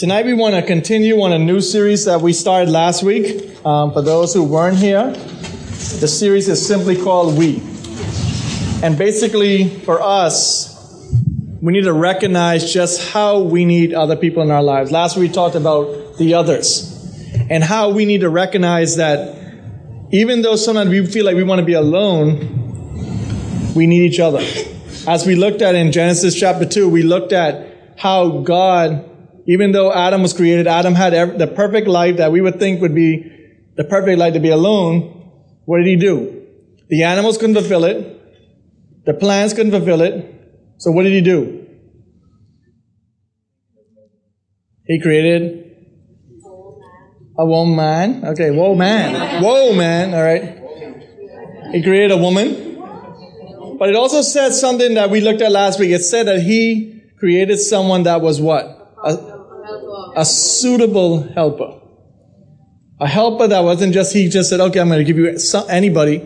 Tonight we want to continue on a new series that we started last week. Um, for those who weren't here, the series is simply called We. And basically, for us, we need to recognize just how we need other people in our lives. Last week we talked about the others and how we need to recognize that even though sometimes we feel like we want to be alone, we need each other. As we looked at in Genesis chapter 2, we looked at how God even though Adam was created, Adam had the perfect life that we would think would be the perfect life to be alone. What did he do? The animals couldn't fulfill it. The plants couldn't fulfill it. So what did he do? He created a woman. Okay, whoa man. Whoa man. All right. He created a woman. But it also said something that we looked at last week. It said that he created someone that was what? A, a suitable helper. A helper that wasn't just, he just said, okay, I'm going to give you anybody,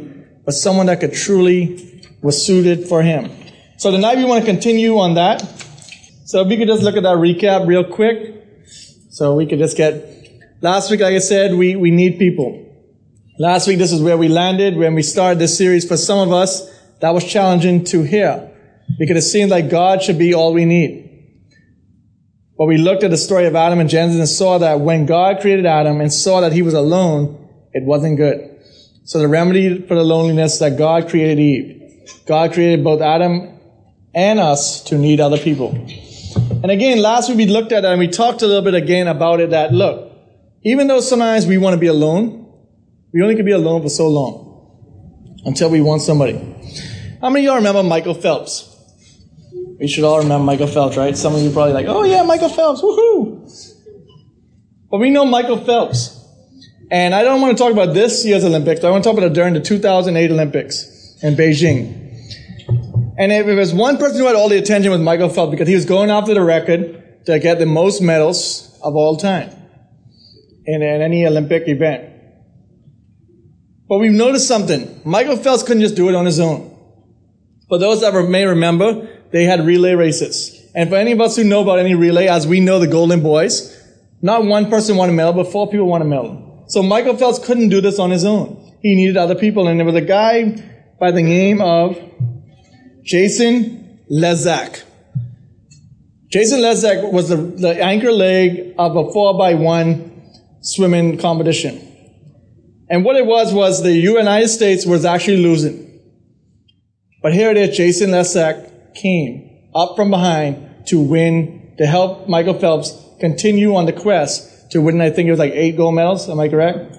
but someone that could truly was suited for him. So tonight we want to continue on that. So if we could just look at that recap real quick. So we could just get, last week, like I said, we, we need people. Last week, this is where we landed when we started this series. For some of us, that was challenging to hear because it seemed like God should be all we need. But we looked at the story of Adam and Genesis and saw that when God created Adam and saw that he was alone, it wasn't good. So the remedy for the loneliness that God created Eve. God created both Adam and us to need other people. And again, last week we looked at that and we talked a little bit again about it that look, even though sometimes we want to be alone, we only can be alone for so long until we want somebody. How many of y'all remember Michael Phelps? We should all remember Michael Phelps, right? Some of you probably like, oh yeah, Michael Phelps, woohoo! But we know Michael Phelps. And I don't want to talk about this year's Olympics. I want to talk about it during the 2008 Olympics in Beijing. And if there was one person who had all the attention was Michael Phelps because he was going after the record to get the most medals of all time in, in any Olympic event. But we've noticed something. Michael Phelps couldn't just do it on his own. For those that may remember, they had relay races. And for any of us who know about any relay, as we know the Golden Boys, not one person won a medal, but four people won a medal. So Michael Phelps couldn't do this on his own. He needed other people. And there was a guy by the name of Jason Lezak. Jason Lezak was the, the anchor leg of a four by one swimming competition. And what it was was the United States was actually losing. But here it is, Jason Lezak came up from behind to win, to help Michael Phelps continue on the quest to win, I think it was like eight gold medals. Am I correct?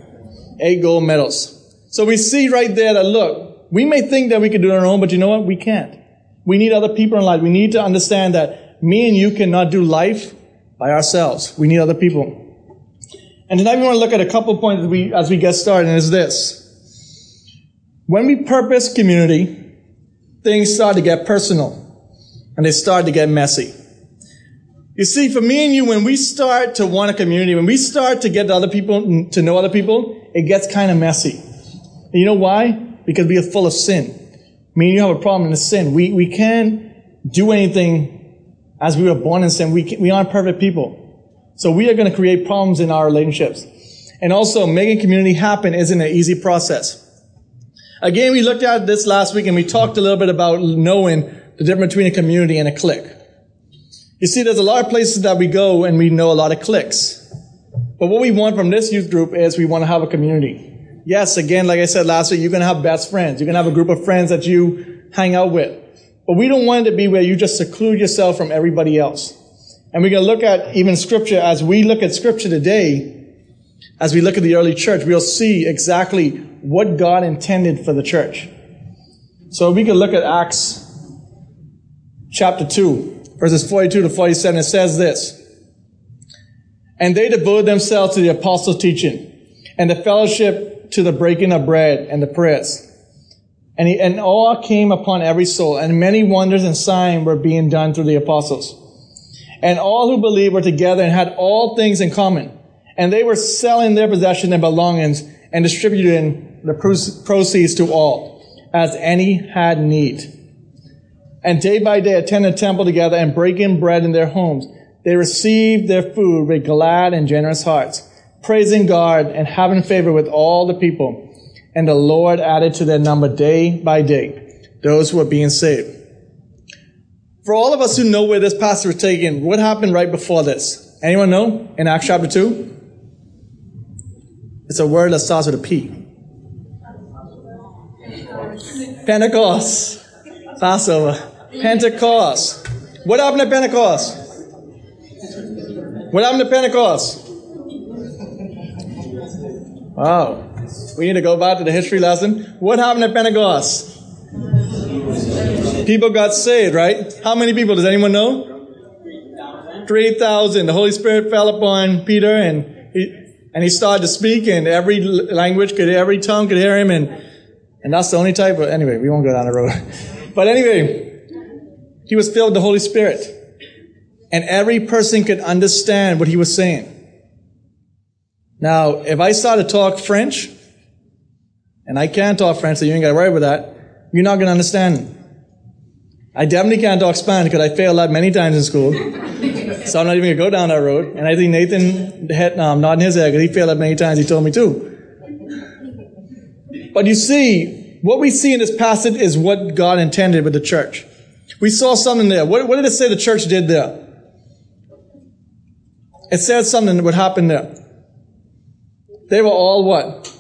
Eight gold medals. So we see right there that look, we may think that we can do it on our own, but you know what? We can't. We need other people in life. We need to understand that me and you cannot do life by ourselves. We need other people. And tonight we want to look at a couple points as we, as we get started, and it's this. When we purpose community, things start to get personal and they start to get messy. You see, for me and you, when we start to want a community, when we start to get other people, to know other people, it gets kind of messy. And you know why? Because we are full of sin. Me and you have a problem in the sin. We, we can't do anything as we were born in sin. We, we aren't perfect people. So we are going to create problems in our relationships. And also, making community happen isn't an easy process. Again, we looked at this last week and we talked a little bit about knowing the difference between a community and a clique. You see, there's a lot of places that we go and we know a lot of cliques. But what we want from this youth group is we want to have a community. Yes, again, like I said last week, you're going to have best friends. Going to have a group of friends that you hang out with. But we don't want it to be where you just seclude yourself from everybody else. And we're going to look at even scripture as we look at scripture today, as we look at the early church, we'll see exactly what God intended for the church. So we can look at Acts chapter 2, verses 42 to 47, it says this. And they devoted themselves to the apostles' teaching and the fellowship to the breaking of bread and the prayers. And, he, and awe came upon every soul, and many wonders and signs were being done through the apostles. And all who believed were together and had all things in common. And they were selling their possessions and belongings and distributing the proceeds to all, as any had need and day by day attend the temple together and breaking bread in their homes. they received their food with glad and generous hearts, praising God and having favor with all the people. And the Lord added to their number day by day those who were being saved. For all of us who know where this passage was taken, what happened right before this? Anyone know? In Acts chapter 2? It's a word that starts with a P. Pentecost. Passover. Pentecost. What happened at Pentecost? What happened at Pentecost? Wow. We need to go back to the history lesson. What happened at Pentecost? People got saved, right? How many people? Does anyone know? 3,000. The Holy Spirit fell upon Peter and he, and he started to speak and every language could, every tongue could hear him and, and that's the only type of, anyway, we won't go down the road. But anyway, he was filled with the Holy Spirit and every person could understand what he was saying. Now, if I start to talk French, and I can't talk French, so you ain't got to worry about that, you're not going to understand. I definitely can't talk Spanish because I failed that many times in school. so I'm not even going to go down that road. And I think Nathan had um, nodding his head because he failed that many times. He told me too. But you see, what we see in this passage is what God intended with the church. We saw something there. What, what did it say the church did there? It said something that would happen there. They were all what?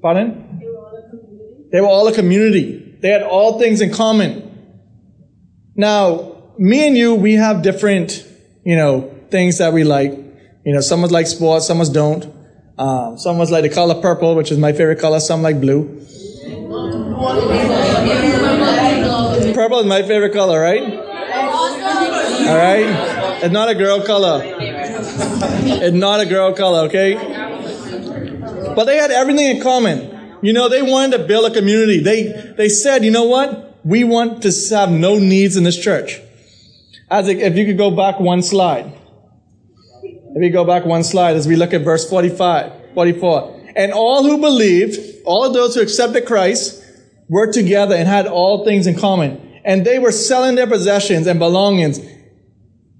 Pardon? They were all a community. They had all things in common. Now, me and you, we have different, you know, things that we like. You know, some of us like sports, some don't. Um, some of us like the color purple, which is my favorite color. Some like blue. Purple is my favorite color, right? All right. It's not a girl color. It's not a girl color, okay? But they had everything in common. You know, they wanted to build a community. They, they said, you know what? We want to have no needs in this church. Isaac, if you could go back one slide. If you go back one slide as we look at verse 45, 44. And all who believed, all of those who accepted Christ, were together and had all things in common. And they were selling their possessions and belongings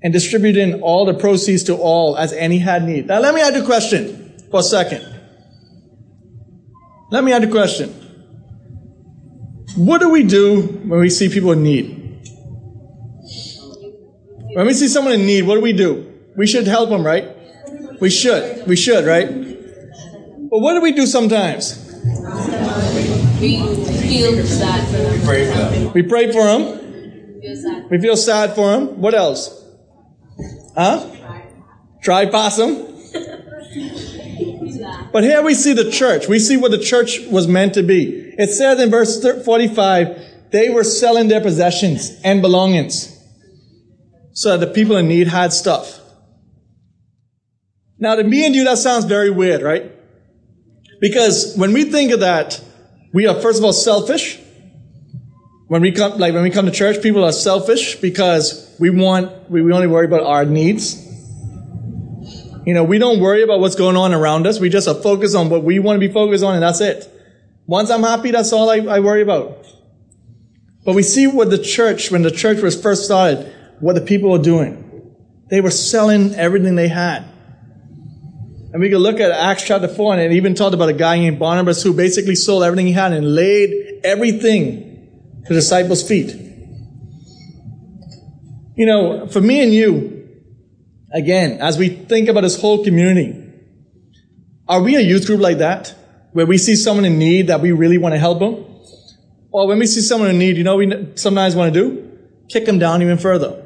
and distributing all the proceeds to all as any had need. Now let me you a question for a second. Let me you a question. What do we do when we see people in need? When we see someone in need, what do we do? We should help them, right? We should. We should, right? But what do we do sometimes? We feel sad for them. We pray for them. We pray for them. Feel sad. We feel sad for them. What else? Huh? Try possum. But here we see the church. We see what the church was meant to be. It says in verse 45, they were selling their possessions and belongings so that the people in need had stuff. Now to me and you, that sounds very weird, right? Because when we think of that, we are first of all selfish. When we come, like when we come to church, people are selfish because we want, we, we only worry about our needs. You know, we don't worry about what's going on around us. We just are focused on what we want to be focused on and that's it. Once I'm happy, that's all I, I worry about. But we see what the church, when the church was first started, what the people were doing. They were selling everything they had. And we can look at Acts chapter 4 and it even talked about a guy named Barnabas who basically sold everything he had and laid everything to the disciples' feet. You know, for me and you, again, as we think about this whole community, are we a youth group like that? Where we see someone in need that we really want to help them? Or when we see someone in need, you know we sometimes want to do? Kick them down even further.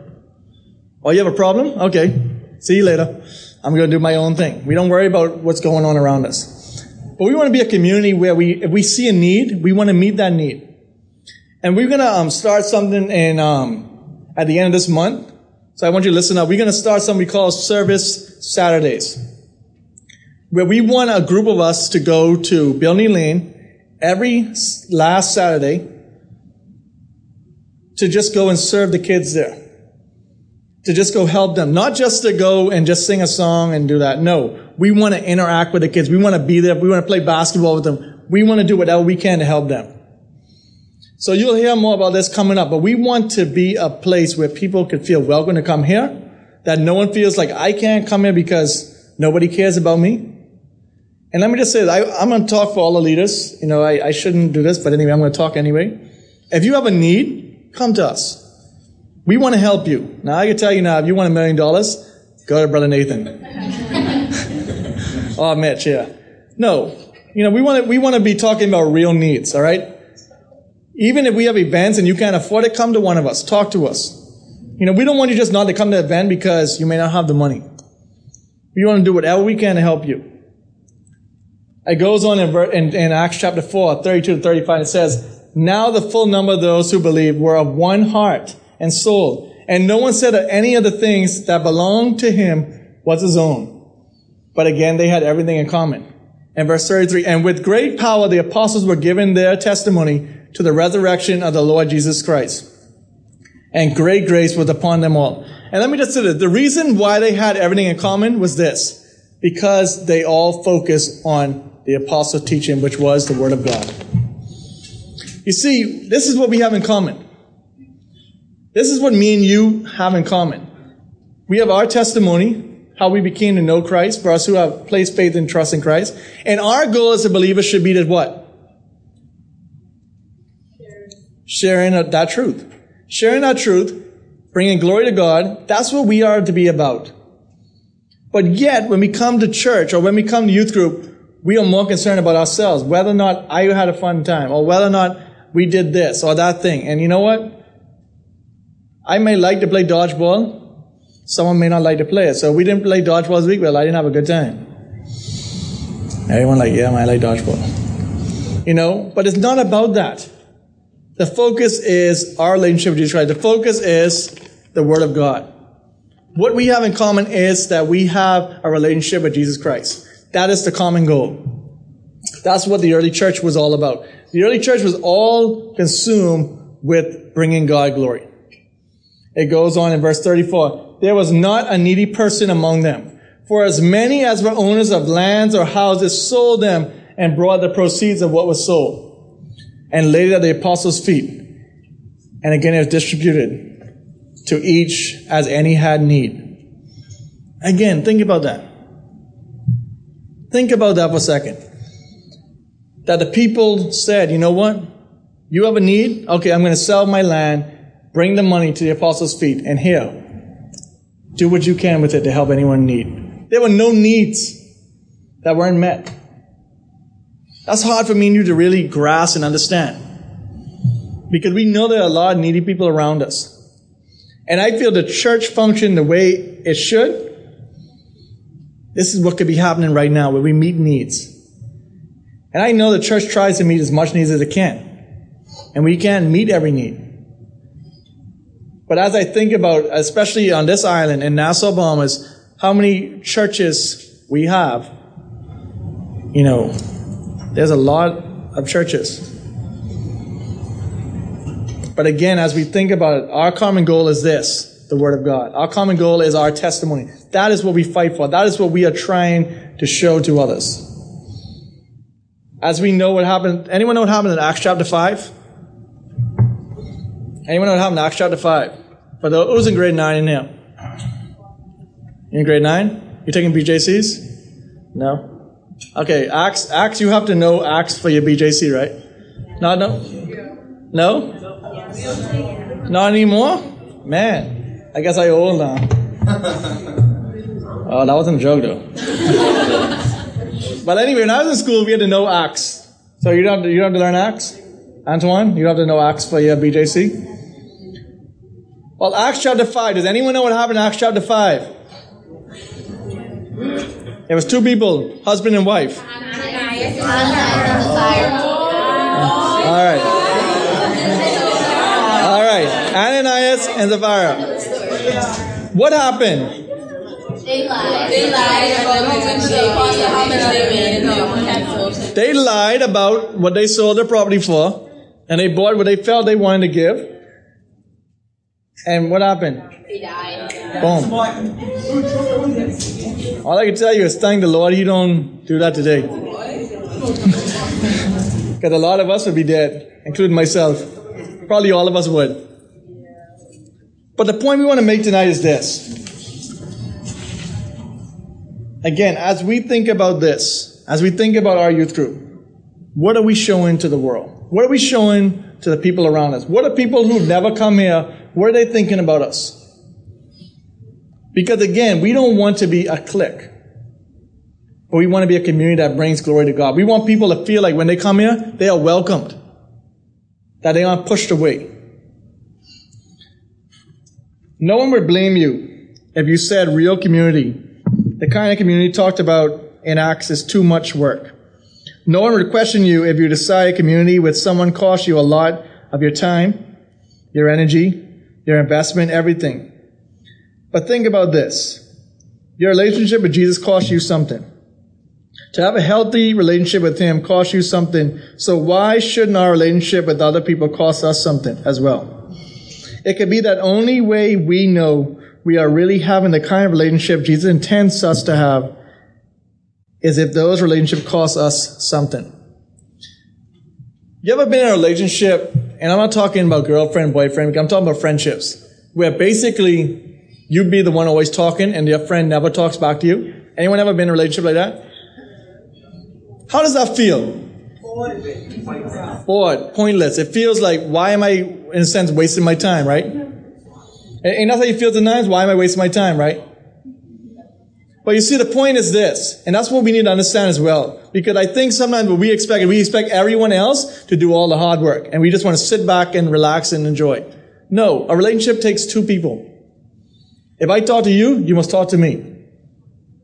Oh, you have a problem? Okay. See you later. I'm going to do my own thing. We don't worry about what's going on around us. But we want to be a community where we, if we see a need, we want to meet that need. And we're going to um, start something in, um, at the end of this month. So I want you to listen up. We're going to start something we call Service Saturdays, where we want a group of us to go to Bilney Lane every last Saturday to just go and serve the kids there. To just go help them. Not just to go and just sing a song and do that. No. We want to interact with the kids. We want to be there. We want to play basketball with them. We want to do whatever we can to help them. So you'll hear more about this coming up, but we want to be a place where people could feel welcome to come here, that no one feels like I can't come here because nobody cares about me. And let me just say, that I, am going to talk for all the leaders. You know, I, I shouldn't do this, but anyway, I'm going to talk anyway. If you have a need, come to us. We want to help you. Now, I can tell you now, if you want a million dollars, go to Brother Nathan. oh, Mitch, yeah. No. You know, we want to, we want to be talking about real needs, all right? Even if we have events and you can't afford it, come to one of us. Talk to us. You know, we don't want you just not to come to the event because you may not have the money. We want to do whatever we can to help you. It goes on in, in, in Acts chapter 4, 32 to 35, it says, Now the full number of those who believed were of one heart and soul, and no one said that any of the things that belonged to him was his own. But again, they had everything in common. And verse 33, and with great power the apostles were given their testimony to the resurrection of the Lord Jesus Christ. And great grace was upon them all. And let me just say this. The reason why they had everything in common was this. Because they all focused on the apostle teaching, which was the Word of God. You see, this is what we have in common. This is what me and you have in common. We have our testimony, how we became to know Christ, for us who have placed faith and trust in Christ. And our goal as a believer should be that what? Sharing that truth. Sharing that truth, bringing glory to God, that's what we are to be about. But yet, when we come to church or when we come to youth group, we are more concerned about ourselves, whether or not I had a fun time, or whether or not we did this or that thing. And you know what? I may like to play dodgeball. Someone may not like to play it. So we didn't play dodgeball this week. Well, I didn't have a good time. Everyone like, yeah, I like dodgeball. You know, but it's not about that. The focus is our relationship with Jesus Christ. The focus is the Word of God. What we have in common is that we have a relationship with Jesus Christ. That is the common goal. That's what the early church was all about. The early church was all consumed with bringing God glory. It goes on in verse 34. There was not a needy person among them. For as many as were owners of lands or houses sold them and brought the proceeds of what was sold and laid it at the apostles' feet. And again it was distributed to each as any had need. Again, think about that. Think about that for a second. That the people said, you know what? You have a need? Okay, I'm going to sell my land, bring the money to the apostles' feet, and here, do what you can with it to help anyone in need. There were no needs that weren't met. That's hard for me and you to really grasp and understand. Because we know there are a lot of needy people around us. And I feel the church function the way it should this is what could be happening right now where we meet needs. And I know the church tries to meet as much needs as it can. And we can't meet every need. But as I think about, especially on this island in Nassau, Bahamas, how many churches we have, you know, there's a lot of churches. But again, as we think about it, our common goal is this the Word of God. Our common goal is our testimony. That is what we fight for. That is what we are trying to show to others. As we know what happened, anyone know what happened in Acts chapter 5? Anyone know what happened Acts chapter 5? For those was in grade 9 in here. In grade 9? You're taking BJCs? No? Okay, Acts, Acts, you have to know Acts for your BJC, right? Not no? No? Not anymore? Man. I guess I old now. oh, that wasn't a joke though. but anyway, when I was in school, we had to know Acts. So you don't have to, you don't have to learn Acts, Antoine. You don't have to know Acts for your BJC. Well, Acts chapter five. Does anyone know what happened in Acts chapter five? It was two people, husband and wife. All right. All right. Ananias and Sapphira. What happened? They lied. They lied about the office they made for the time. They lied about what they sold their property for, and they bought what they felt they wanted to give. And what happened? They died. Boom. All I can tell you is thank the Lord you don't do that today. Because a lot of us would be dead, including myself. Probably all of us would. But the point we want to make tonight is this. Again, as we think about this, as we think about our youth group, what are we showing to the world? What are we showing to the people around us? What are people who've never come here, what are they thinking about us? Because again, we don't want to be a clique. But we want to be a community that brings glory to God. We want people to feel like when they come here, they are welcomed. That they aren't pushed away. No one would blame you if you said real community, the kind of community talked about in Acts is too much work. No one would question you if you decide a community with someone costs you a lot of your time, your energy, your investment, everything. But think about this. Your relationship with Jesus costs you something. To have a healthy relationship with Him costs you something. So why shouldn't our relationship with other people cost us something as well? It could be that only way we know we are really having the kind of relationship Jesus intends us to have is if those relationships cost us something. You ever been in a relationship, and I'm not talking about girlfriend, boyfriend, I'm talking about friendships, where basically you'd be the one always talking and your friend never talks back to you? Anyone ever been in a relationship like that? How does that feel? Bored, pointless. It feels like, why am I, in a sense, wasting my time, right? Ain't that how you feel tonight? Why am I wasting my time, right? But you see, the point is this, and that's what we need to understand as well. Because I think sometimes what we expect, we expect everyone else to do all the hard work, and we just want to sit back and relax and enjoy. No, a relationship takes two people. If I talk to you, you must talk to me.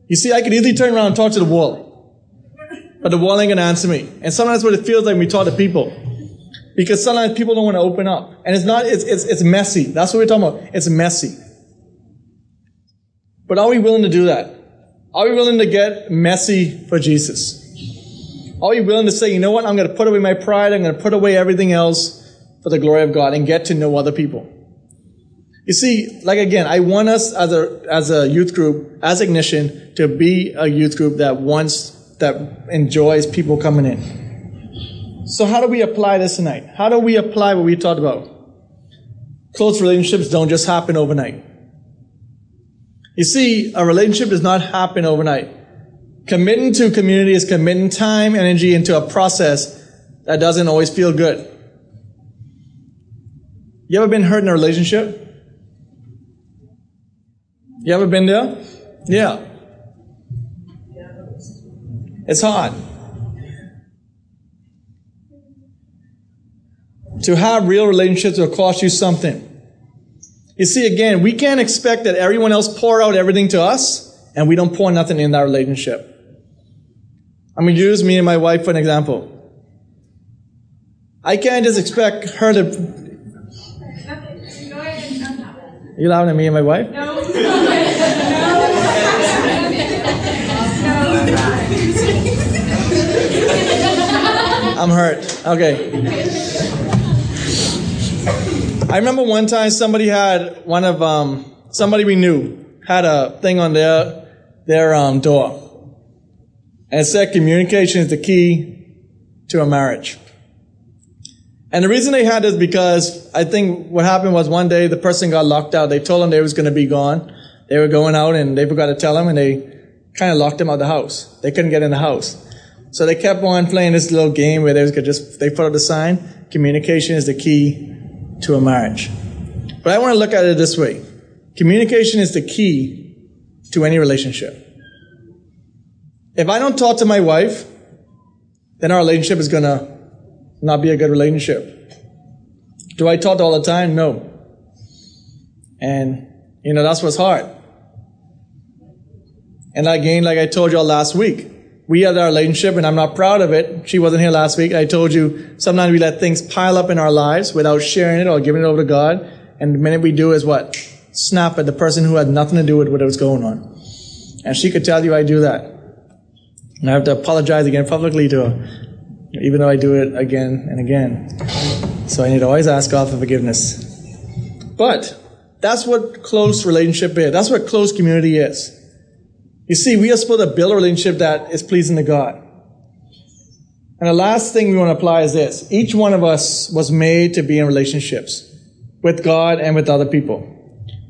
You see, I could easily turn around and talk to the wall but the wall ain't gonna answer me. And sometimes what it feels like when we talk to people. Because sometimes people don't want to open up. And it's not, it's, it's, it's messy. That's what we're talking about. It's messy. But are we willing to do that? Are we willing to get messy for Jesus? Are we willing to say, you know what? I'm going to put away my pride. I'm going to put away everything else for the glory of God and get to know other people. You see, like again, I want us as a, as a youth group, as Ignition, to be a youth group that wants that enjoys people coming in. So how do we apply this tonight? How do we apply what we talked about? Close relationships don't just happen overnight. You see, a relationship does not happen overnight. Committing to community is committing time, energy into a process that doesn't always feel good. You ever been hurt in a relationship? You ever been there? Yeah. It's hard. To have real relationships will cost you something. You see, again, we can't expect that everyone else pour out everything to us and we don't pour nothing in that relationship. I'm going to use me and my wife for an example. I can't just expect her to. You laughing at me and my wife? No. I'm hurt. Okay. I remember one time somebody had one of um, somebody we knew had a thing on their their um, door, and it said communication is the key to a marriage. And the reason they had this because I think what happened was one day the person got locked out. They told them they was going to be gone. They were going out and they forgot to tell them, and they kind of locked them out of the house. They couldn't get in the house. So they kept on playing this little game where they could just, they put up the sign, communication is the key to a marriage. But I want to look at it this way. Communication is the key to any relationship. If I don't talk to my wife, then our relationship is going to not be a good relationship. Do I talk all the time? No. And, you know, that's what's hard. And again, like I told y'all last week, we had our relationship and I'm not proud of it. She wasn't here last week. I told you sometimes we let things pile up in our lives without sharing it or giving it over to God. And the minute we do is what? Snap at the person who had nothing to do with what was going on. And she could tell you I do that. And I have to apologize again publicly to her, even though I do it again and again. So I need to always ask God for forgiveness. But that's what close relationship is. That's what close community is. You see, we are supposed to build a relationship that is pleasing to God. And the last thing we want to apply is this. Each one of us was made to be in relationships with God and with other people.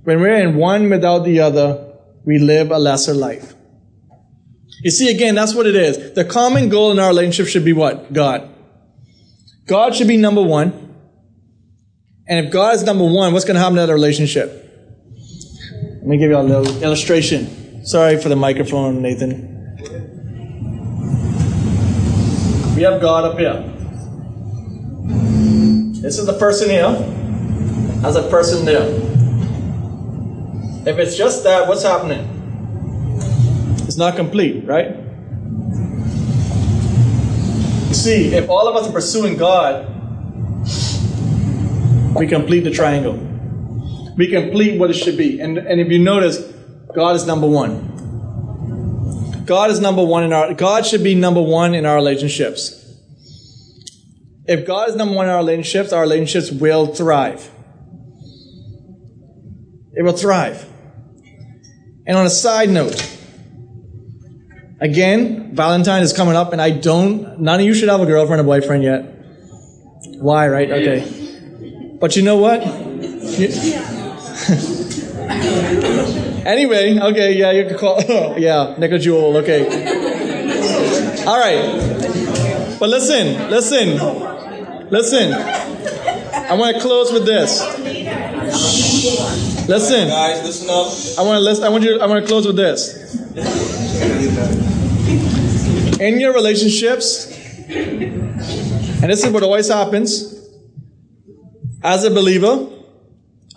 When we're in one without the other, we live a lesser life. You see, again, that's what it is. The common goal in our relationship should be what? God. God should be number one. And if God is number one, what's going to happen to that relationship? Let me give you a little illustration. Sorry for the microphone, Nathan. We have God up here. This is the person here. As a person there. If it's just that, what's happening? It's not complete, right? You see, if all of us are pursuing God, we complete the triangle. We complete what it should be. And, and if you notice, God is number one. God is number one in our, God should be number one in our relationships. If God is number one in our relationships, our relationships will thrive. It will thrive. And on a side note, again, Valentine is coming up, and I don't, none of you should have a girlfriend or boyfriend yet. Why, right? Okay. But you know what? You- anyway, okay, yeah, you can call, yeah, Nick Jewel, okay. All right. But listen, listen, listen. I want to close with this. Listen. Guys, listen up. I want to listen. I want you. I want to close with this. In your relationships, and this is what always happens. As a believer,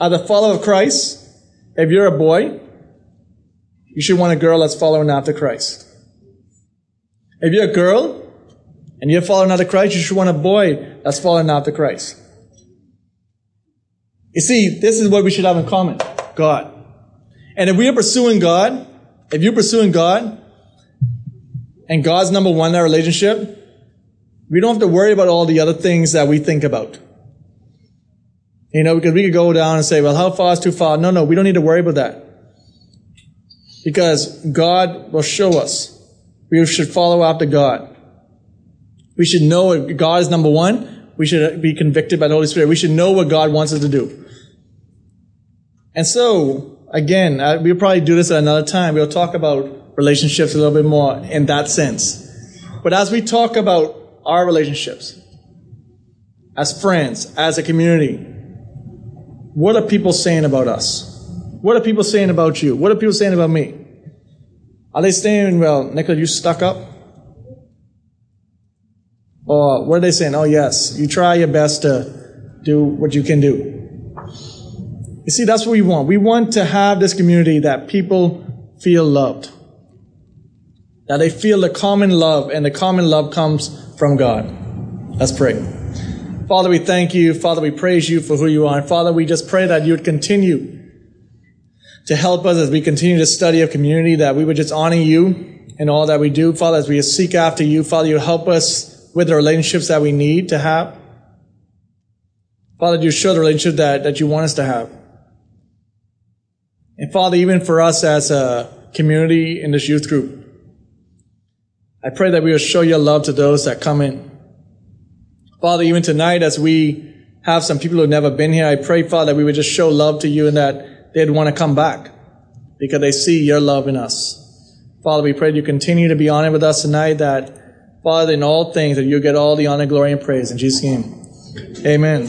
as a follower of Christ, if you're a boy, you should want a girl that's following after Christ. If you're a girl and you're following after Christ, you should want a boy that's following after Christ. You see, this is what we should have in common God. And if we are pursuing God, if you're pursuing God, and God's number one in our relationship, we don't have to worry about all the other things that we think about. You know, because we could go down and say, well, how far is too far? No, no, we don't need to worry about that. Because God will show us. We should follow after God. We should know if God is number one. We should be convicted by the Holy Spirit. We should know what God wants us to do. And so, again, we'll probably do this at another time. We'll talk about relationships a little bit more in that sense. But as we talk about our relationships, as friends, as a community, what are people saying about us? What are people saying about you? What are people saying about me? Are they saying, well, Nicola, you stuck up? Or what are they saying? Oh, yes, you try your best to do what you can do. You see, that's what we want. We want to have this community that people feel loved. That they feel the common love, and the common love comes from God. Let's pray. Father, we thank you. Father, we praise you for who you are. And Father, we just pray that you would continue to help us as we continue to study a community, that we would just honor you in all that we do. Father, as we seek after you, Father, you help us with the relationships that we need to have. Father, you show the relationship that, that you want us to have. And Father, even for us as a community in this youth group, I pray that we will show your love to those that come in. Father, even tonight as we have some people who have never been here, I pray, Father, that we would just show love to you and that they'd want to come back because they see your love in us. Father, we pray you continue to be honored with us tonight, that, Father, in all things, that you get all the honor, glory, and praise. In Jesus' name, amen.